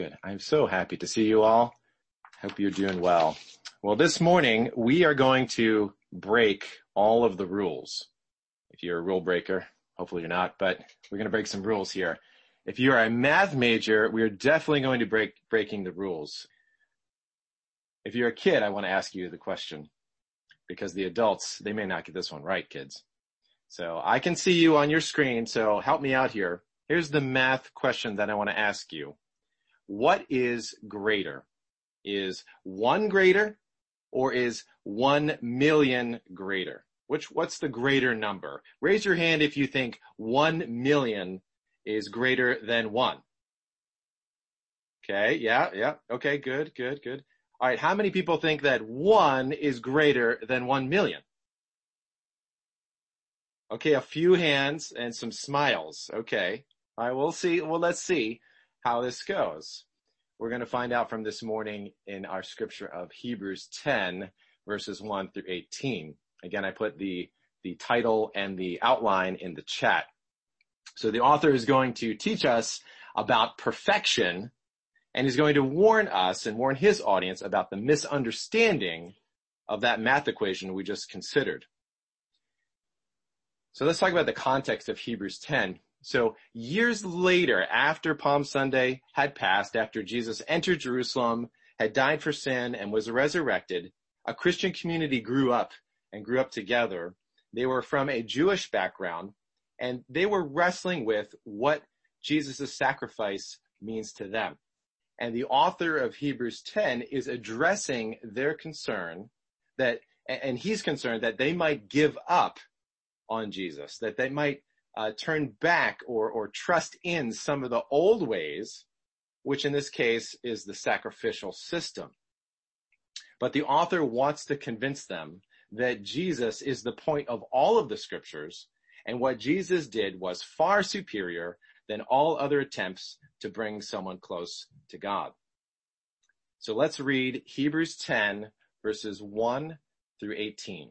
good. I'm so happy to see you all. Hope you're doing well. Well, this morning we are going to break all of the rules. If you're a rule breaker, hopefully you're not, but we're going to break some rules here. If you're a math major, we are definitely going to break breaking the rules. If you're a kid, I want to ask you the question because the adults, they may not get this one right, kids. So I can see you on your screen, so help me out here. Here's the math question that I want to ask you. What is greater? Is one greater or is one million greater? Which, what's the greater number? Raise your hand if you think one million is greater than one. Okay, yeah, yeah, okay, good, good, good. All right, how many people think that one is greater than one million? Okay, a few hands and some smiles. Okay. All right, we'll see. Well, let's see how this goes. We're going to find out from this morning in our scripture of Hebrews 10 verses 1 through 18. Again, I put the, the title and the outline in the chat. So the author is going to teach us about perfection and he's going to warn us and warn his audience about the misunderstanding of that math equation we just considered. So let's talk about the context of Hebrews 10. So years later, after Palm Sunday had passed, after Jesus entered Jerusalem, had died for sin, and was resurrected, a Christian community grew up and grew up together. They were from a Jewish background, and they were wrestling with what Jesus' sacrifice means to them. And the author of Hebrews 10 is addressing their concern that, and he's concerned that they might give up on Jesus, that they might uh, turn back or, or trust in some of the old ways, which in this case is the sacrificial system. But the author wants to convince them that Jesus is the point of all of the scriptures and what Jesus did was far superior than all other attempts to bring someone close to God. So let's read Hebrews 10 verses 1 through 18.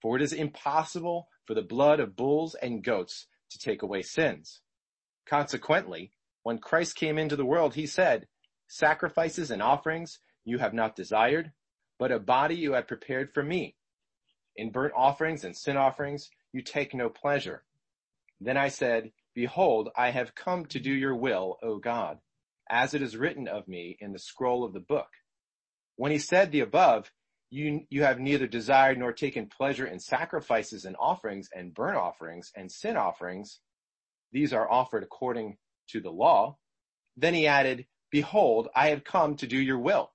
For it is impossible for the blood of bulls and goats to take away sins. Consequently, when Christ came into the world, he said, sacrifices and offerings you have not desired, but a body you have prepared for me. In burnt offerings and sin offerings you take no pleasure. Then I said, behold, I have come to do your will, O God, as it is written of me in the scroll of the book. When he said the above, you, you have neither desired nor taken pleasure in sacrifices and offerings and burnt offerings and sin offerings. These are offered according to the law. Then he added, behold, I have come to do your will.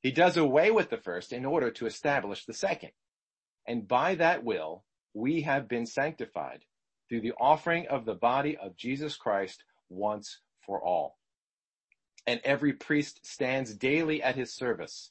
He does away with the first in order to establish the second. And by that will, we have been sanctified through the offering of the body of Jesus Christ once for all. And every priest stands daily at his service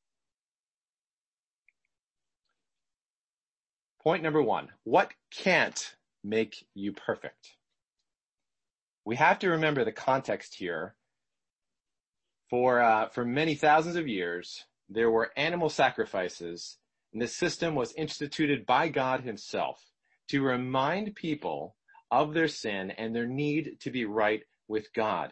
Point number one, what can't make you perfect? We have to remember the context here. For, uh, for many thousands of years, there were animal sacrifices, and this system was instituted by God himself to remind people of their sin and their need to be right with God.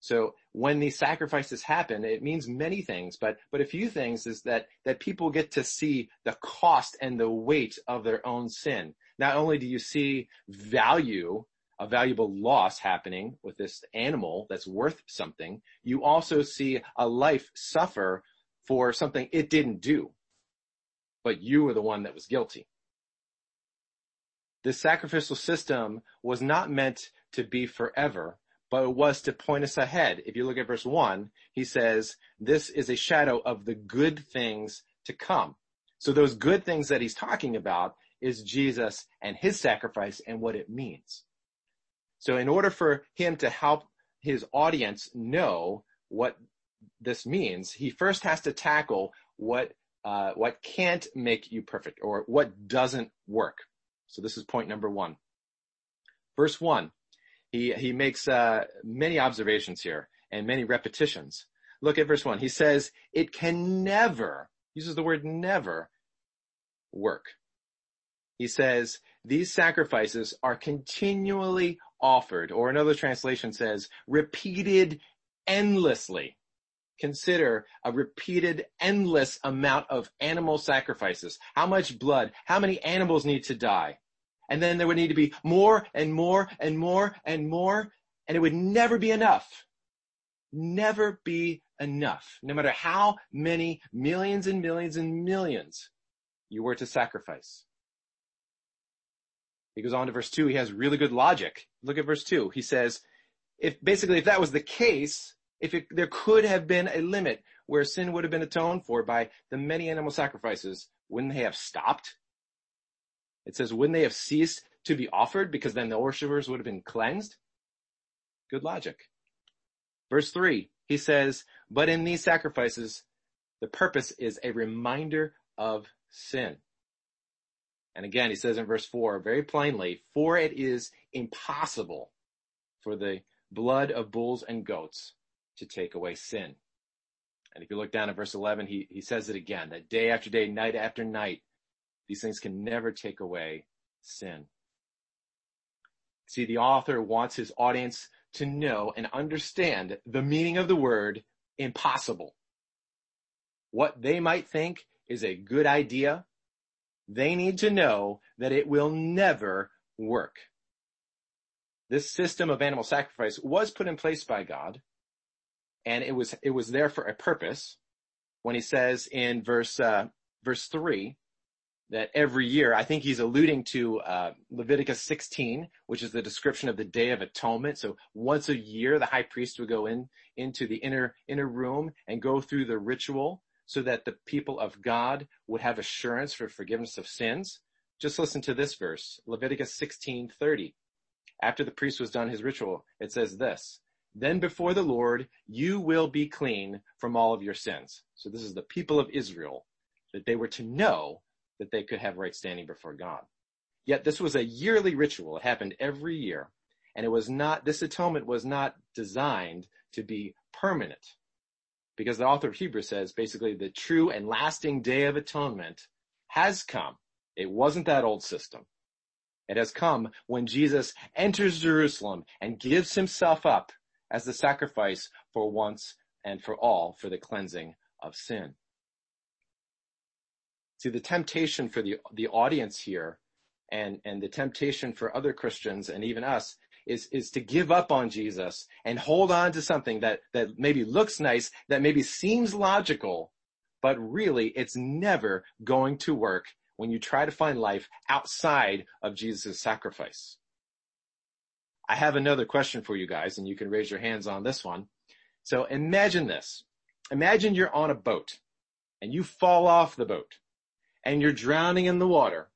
So when these sacrifices happen, it means many things, but, but a few things is that, that people get to see the cost and the weight of their own sin. Not only do you see value, a valuable loss happening with this animal that's worth something, you also see a life suffer for something it didn't do. But you were the one that was guilty. This sacrificial system was not meant to be forever, but it was to point us ahead. If you look at verse one, he says, this is a shadow of the good things to come. So those good things that he's talking about is Jesus and his sacrifice and what it means. So in order for him to help his audience know what this means, he first has to tackle what uh, what can't make you perfect or what doesn't work. So this is point number one. Verse one, he, he makes uh, many observations here and many repetitions. Look at verse one. He says, it can never, uses the word never, work. He says, these sacrifices are continually offered, or another translation says, repeated endlessly. Consider a repeated endless amount of animal sacrifices. How much blood? How many animals need to die? And then there would need to be more and more and more and more, and it would never be enough. Never be enough. No matter how many millions and millions and millions you were to sacrifice. He goes on to verse two. He has really good logic. Look at verse two. He says, if basically if that was the case, if it, there could have been a limit where sin would have been atoned for by the many animal sacrifices, wouldn't they have stopped? It says, wouldn't they have ceased to be offered because then the worshippers would have been cleansed? Good logic. Verse three, he says, but in these sacrifices, the purpose is a reminder of sin. And again, he says in verse four, very plainly, for it is impossible for the blood of bulls and goats to take away sin. And if you look down at verse 11, he, he says it again, that day after day, night after night, these things can never take away sin. See, the author wants his audience to know and understand the meaning of the word impossible. What they might think is a good idea, they need to know that it will never work. This system of animal sacrifice was put in place by God and it was it was there for a purpose. When he says in verse uh, verse three that every year, I think he's alluding to uh, Leviticus 16, which is the description of the Day of Atonement. So once a year, the high priest would go in into the inner inner room and go through the ritual, so that the people of God would have assurance for forgiveness of sins. Just listen to this verse, Leviticus 16:30. After the priest was done his ritual, it says this: then before the Lord, you will be clean from all of your sins. So this is the people of Israel that they were to know that they could have right standing before God. Yet this was a yearly ritual. It happened every year. And it was not, this atonement was not designed to be permanent. Because the author of Hebrews says basically the true and lasting day of atonement has come. It wasn't that old system. It has come when Jesus enters Jerusalem and gives himself up as the sacrifice for once and for all for the cleansing of sin. See, the temptation for the, the audience here and, and the temptation for other Christians and even us is, is to give up on Jesus and hold on to something that, that maybe looks nice, that maybe seems logical, but really it's never going to work when you try to find life outside of Jesus' sacrifice. I have another question for you guys and you can raise your hands on this one. So imagine this. Imagine you're on a boat and you fall off the boat and you're drowning in the water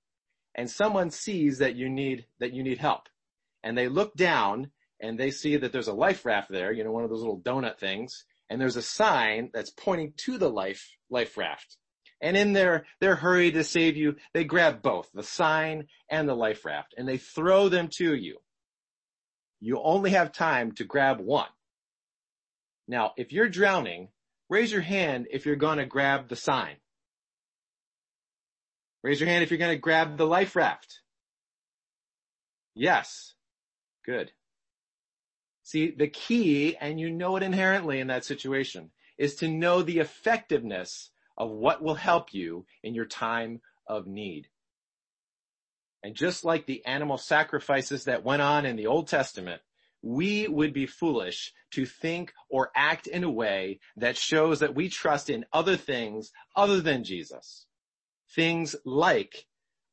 and someone sees that you need, that you need help and they look down and they see that there's a life raft there, you know, one of those little donut things and there's a sign that's pointing to the life, life raft. And in their, their hurry to save you, they grab both the sign and the life raft and they throw them to you you only have time to grab one. Now, if you're drowning, raise your hand if you're going to grab the sign. Raise your hand if you're going to grab the life raft. Yes. Good. See, the key, and you know it inherently in that situation, is to know the effectiveness of what will help you in your time of need. And just like the animal sacrifices that went on in the Old Testament, we would be foolish to think or act in a way that shows that we trust in other things other than Jesus. Things like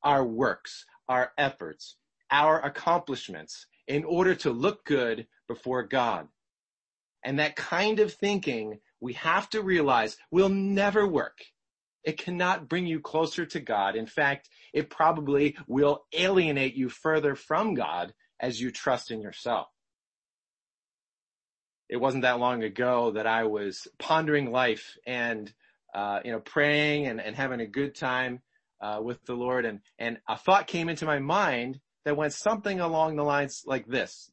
our works, our efforts, our accomplishments in order to look good before God. And that kind of thinking we have to realize will never work. It cannot bring you closer to God. In fact, it probably will alienate you further from God as you trust in yourself it wasn't that long ago that I was pondering life and, uh, you know, praying and, and having a good time, uh, with the Lord. And, and a thought came into my mind that went something along the lines like this.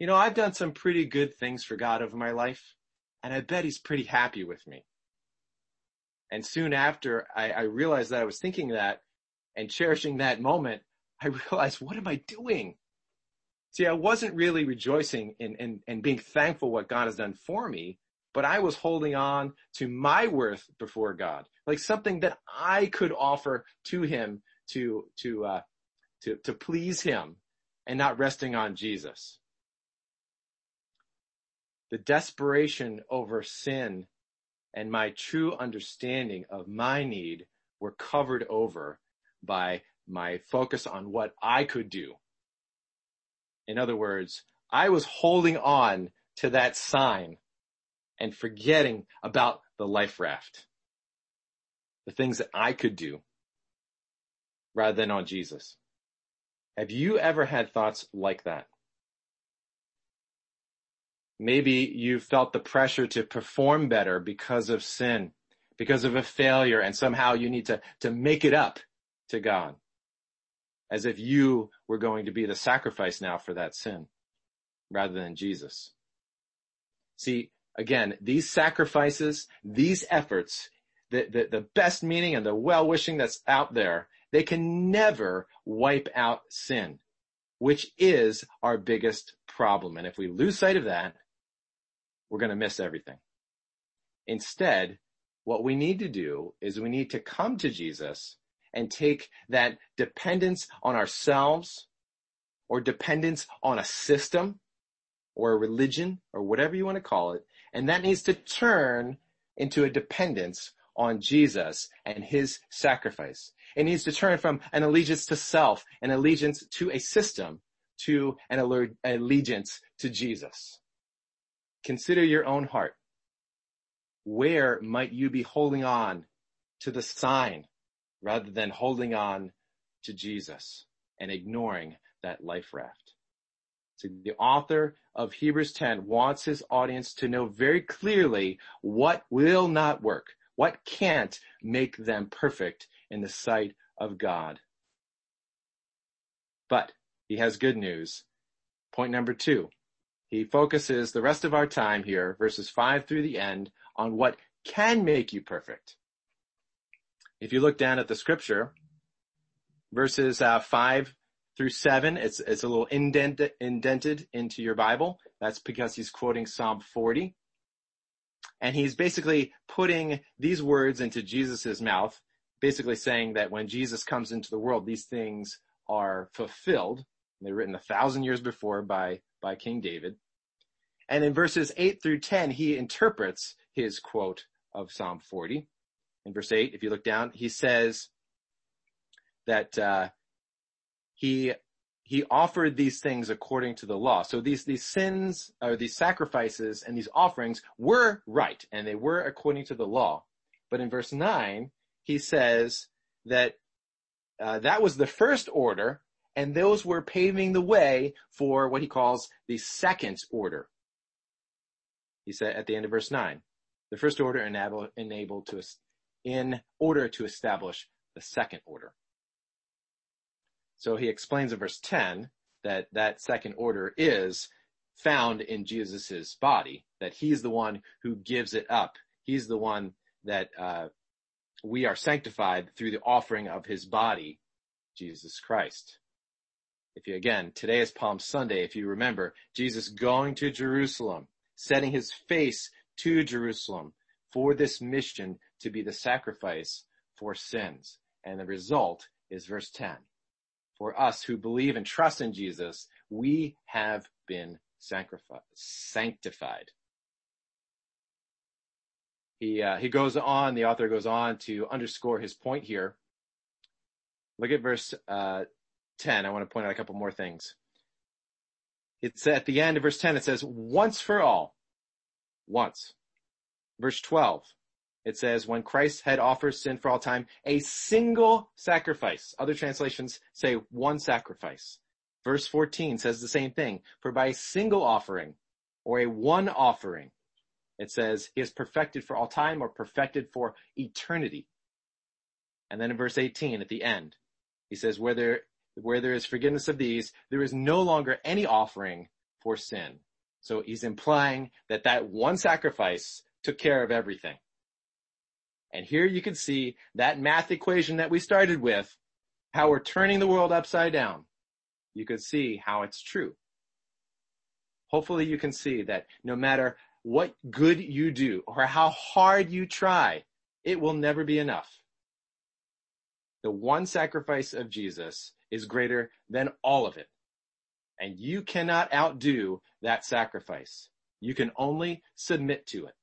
You know, I've done some pretty good things for God over my life and I bet he's pretty happy with me. And soon after I, I realized that I was thinking that and cherishing that moment, I realized, what am I doing? See, I wasn't really rejoicing and, and, and being thankful what God has done for me, but I was holding on to my worth before God, like something that I could offer to him to, to, uh, to, to please him and not resting on Jesus. The desperation over sin and my true understanding of my need were covered over by my focus on what I could do in other words, I was holding on to that sign and forgetting about the life raft. The things that I could do rather than on Jesus. Have you ever had thoughts like that? Maybe you felt the pressure to perform better because of sin, because of a failure, and somehow you need to, to make it up to God as if you were going to be the sacrifice now for that sin rather than Jesus. See, again, these sacrifices, these efforts, the, the, the best meaning and the well-wishing that's out there, they can never wipe out sin, which is our biggest problem. And if we lose sight of that, we're going to miss everything. Instead, what we need to do is we need to come to Jesus and take that dependence on ourselves or dependence on a system or a religion or whatever you want to call it. And that needs to turn into a dependence on Jesus and his sacrifice. It needs to turn from an allegiance to self, an allegiance to a system, to an allegiance to Jesus. Consider your own heart. Where might you be holding on to the sign rather than holding on to Jesus and ignoring that life raft. The author of Hebrews 10 wants his audience to know very clearly what will not work, what can't make them perfect in the sight of God. But he has good news. Point number two. He focuses the rest of our time here, verses five through the end, on what can make you perfect. If you look down at the scripture, verses uh, five through seven, it's it's a little indented indented into your Bible. That's because he's quoting Psalm 40, and he's basically putting these words into Jesus's mouth, basically saying that when Jesus comes into the world, these things are fulfilled. They're written a thousand years before by by King David. And in verses 8 through 10, he interprets his quote of Psalm 40 in verse 8, if you look down, he says that uh, he he offered these things according to the law. So these these sins or these sacrifices and these offerings were right and they were according to the law. But in verse 9, he says that uh, that was the first order and those were paving the way for what he calls the second order. He said at the end of verse 9, the first order enabled, enabled to in order to establish the second order. So he explains in verse 10 that that second order is found in Jesus' body, that he's the one who gives it up. He's the one that uh, we are sanctified through the offering of his body, Jesus Christ. If you again, today is Palm Sunday, if you remember, Jesus going to Jerusalem, setting his face to Jerusalem for this mission to be the sacrifice for sins. And the result is verse 10. For us who believe and trust in Jesus, we have been sanctified. He, uh, he goes on, the author goes on to underscore his point here. Look at verse uh, 10. I want to point out a couple more things. It's at the end of verse 10, it says, once for all. Once. Verse 12, it says, when Christ had offered sin for all time, a single sacrifice. Other translations say one sacrifice. Verse 14 says the same thing. For by a single offering or a one offering, it says he is perfected for all time or perfected for eternity. And then in verse 18 at the end, he says, where there, where there is forgiveness of these, there is no longer any offering for sin. So he's implying that that one sacrifice took care of everything. And here you can see that math equation that we started with, how we're turning the world upside down you can see how it's true. Hopefully you can see that no matter what good you do or how hard you try, it will never be enough. The one sacrifice of Jesus is greater than all of it. And you cannot outdo that sacrifice. You can only submit to it.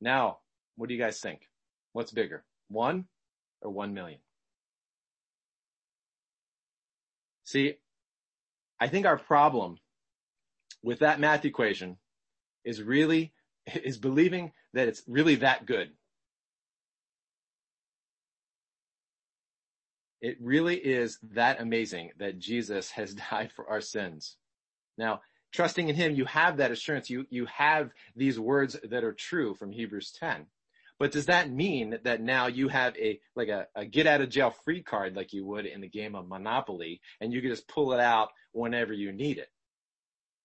Now, what do you guys think? What's bigger? One or one million? See, I think our problem with that math equation is really, is believing that it's really that good. It really is that amazing that Jesus has died for our sins. Now, trusting in him, you have that assurance. You, you have these words that are true from Hebrews 10. But does that mean that now you have a, like a, a get out of jail free card like you would in the game of Monopoly and you can just pull it out whenever you need it?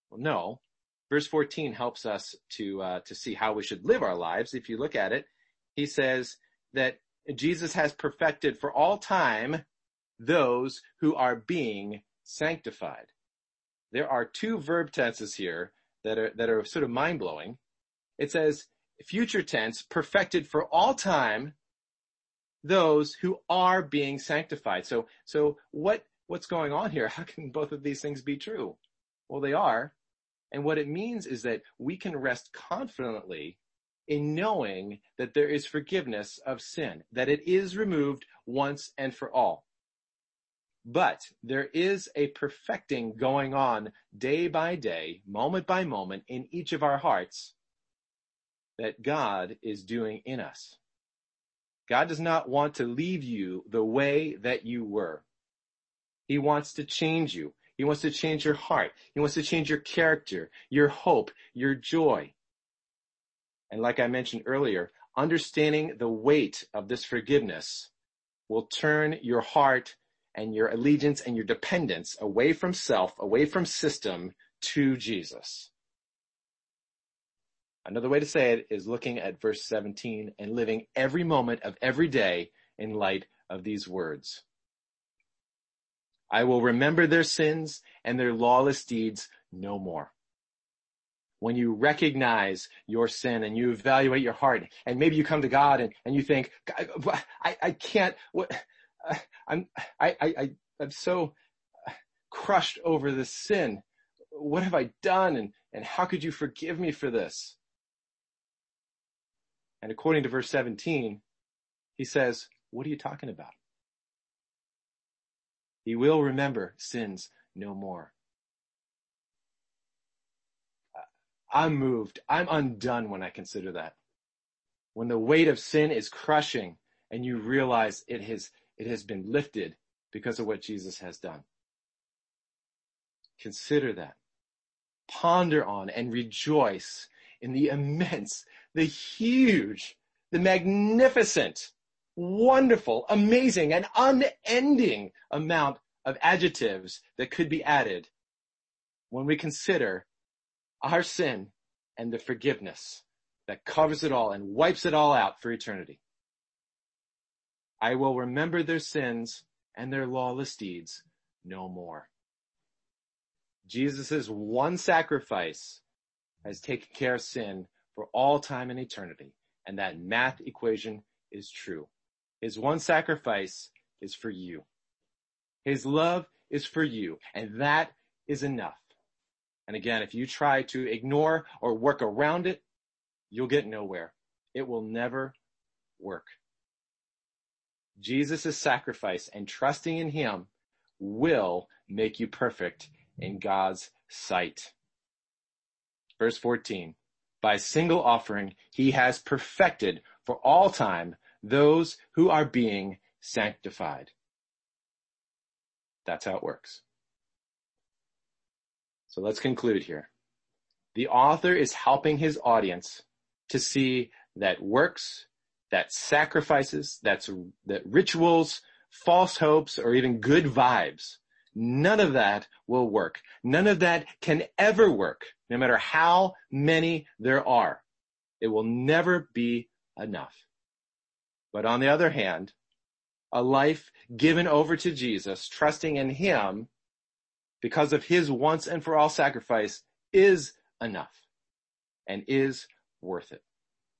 Well, no. Verse 14 helps us to, uh, to see how we should live our lives. If you look at it, he says that Jesus has perfected for all time those who are being sanctified. There are two verb tenses here that are, that are sort of mind blowing. It says future tense, perfected for all time those who are being sanctified. So, so what, what's going on here? How can both of these things be true? Well, they are. And what it means is that we can rest confidently in knowing that there is forgiveness of sin, that it is removed once and for all. But there is a perfecting going on day by day, moment by moment in each of our hearts that God is doing in us. God does not want to leave you the way that you were. He wants to change you. He wants to change your heart. He wants to change your character, your hope, your joy. And like I mentioned earlier, understanding the weight of this forgiveness will turn your heart and your allegiance and your dependence away from self, away from system to Jesus. Another way to say it is looking at verse 17 and living every moment of every day in light of these words. I will remember their sins and their lawless deeds no more. When you recognize your sin and you evaluate your heart and maybe you come to God and, and you think, I, I can't, what, I'm, I, I, I'm so crushed over this sin. What have I done? And, and how could you forgive me for this? And according to verse 17, he says, what are you talking about? He will remember sins no more. Uh, I'm moved. I'm undone when I consider that. When the weight of sin is crushing and you realize it has, it has been lifted because of what Jesus has done. Consider that. Ponder on and rejoice in the immense, the huge, the magnificent, wonderful, amazing, and unending amount of adjectives that could be added when we consider our sin and the forgiveness that covers it all and wipes it all out for eternity. I will remember their sins and their lawless deeds no more. Jesus' one sacrifice has taken care of sin for all time and eternity. And that math equation is true. His one sacrifice is for you. His love is for you. And that is enough. And again, if you try to ignore or work around it, you'll get nowhere. It will never work. Jesus' sacrifice and trusting in him will make you perfect in God's sight. Verse 14, by single offering, he has perfected for all time those who are being sanctified. That's how it works. So let's conclude here. The author is helping his audience to see that works, that sacrifices, that's, that rituals, false hopes, or even good vibes None of that will work. None of that can ever work, no matter how many there are. It will never be enough. But on the other hand, a life given over to Jesus, trusting in Him because of His once and for all sacrifice is enough and is worth it.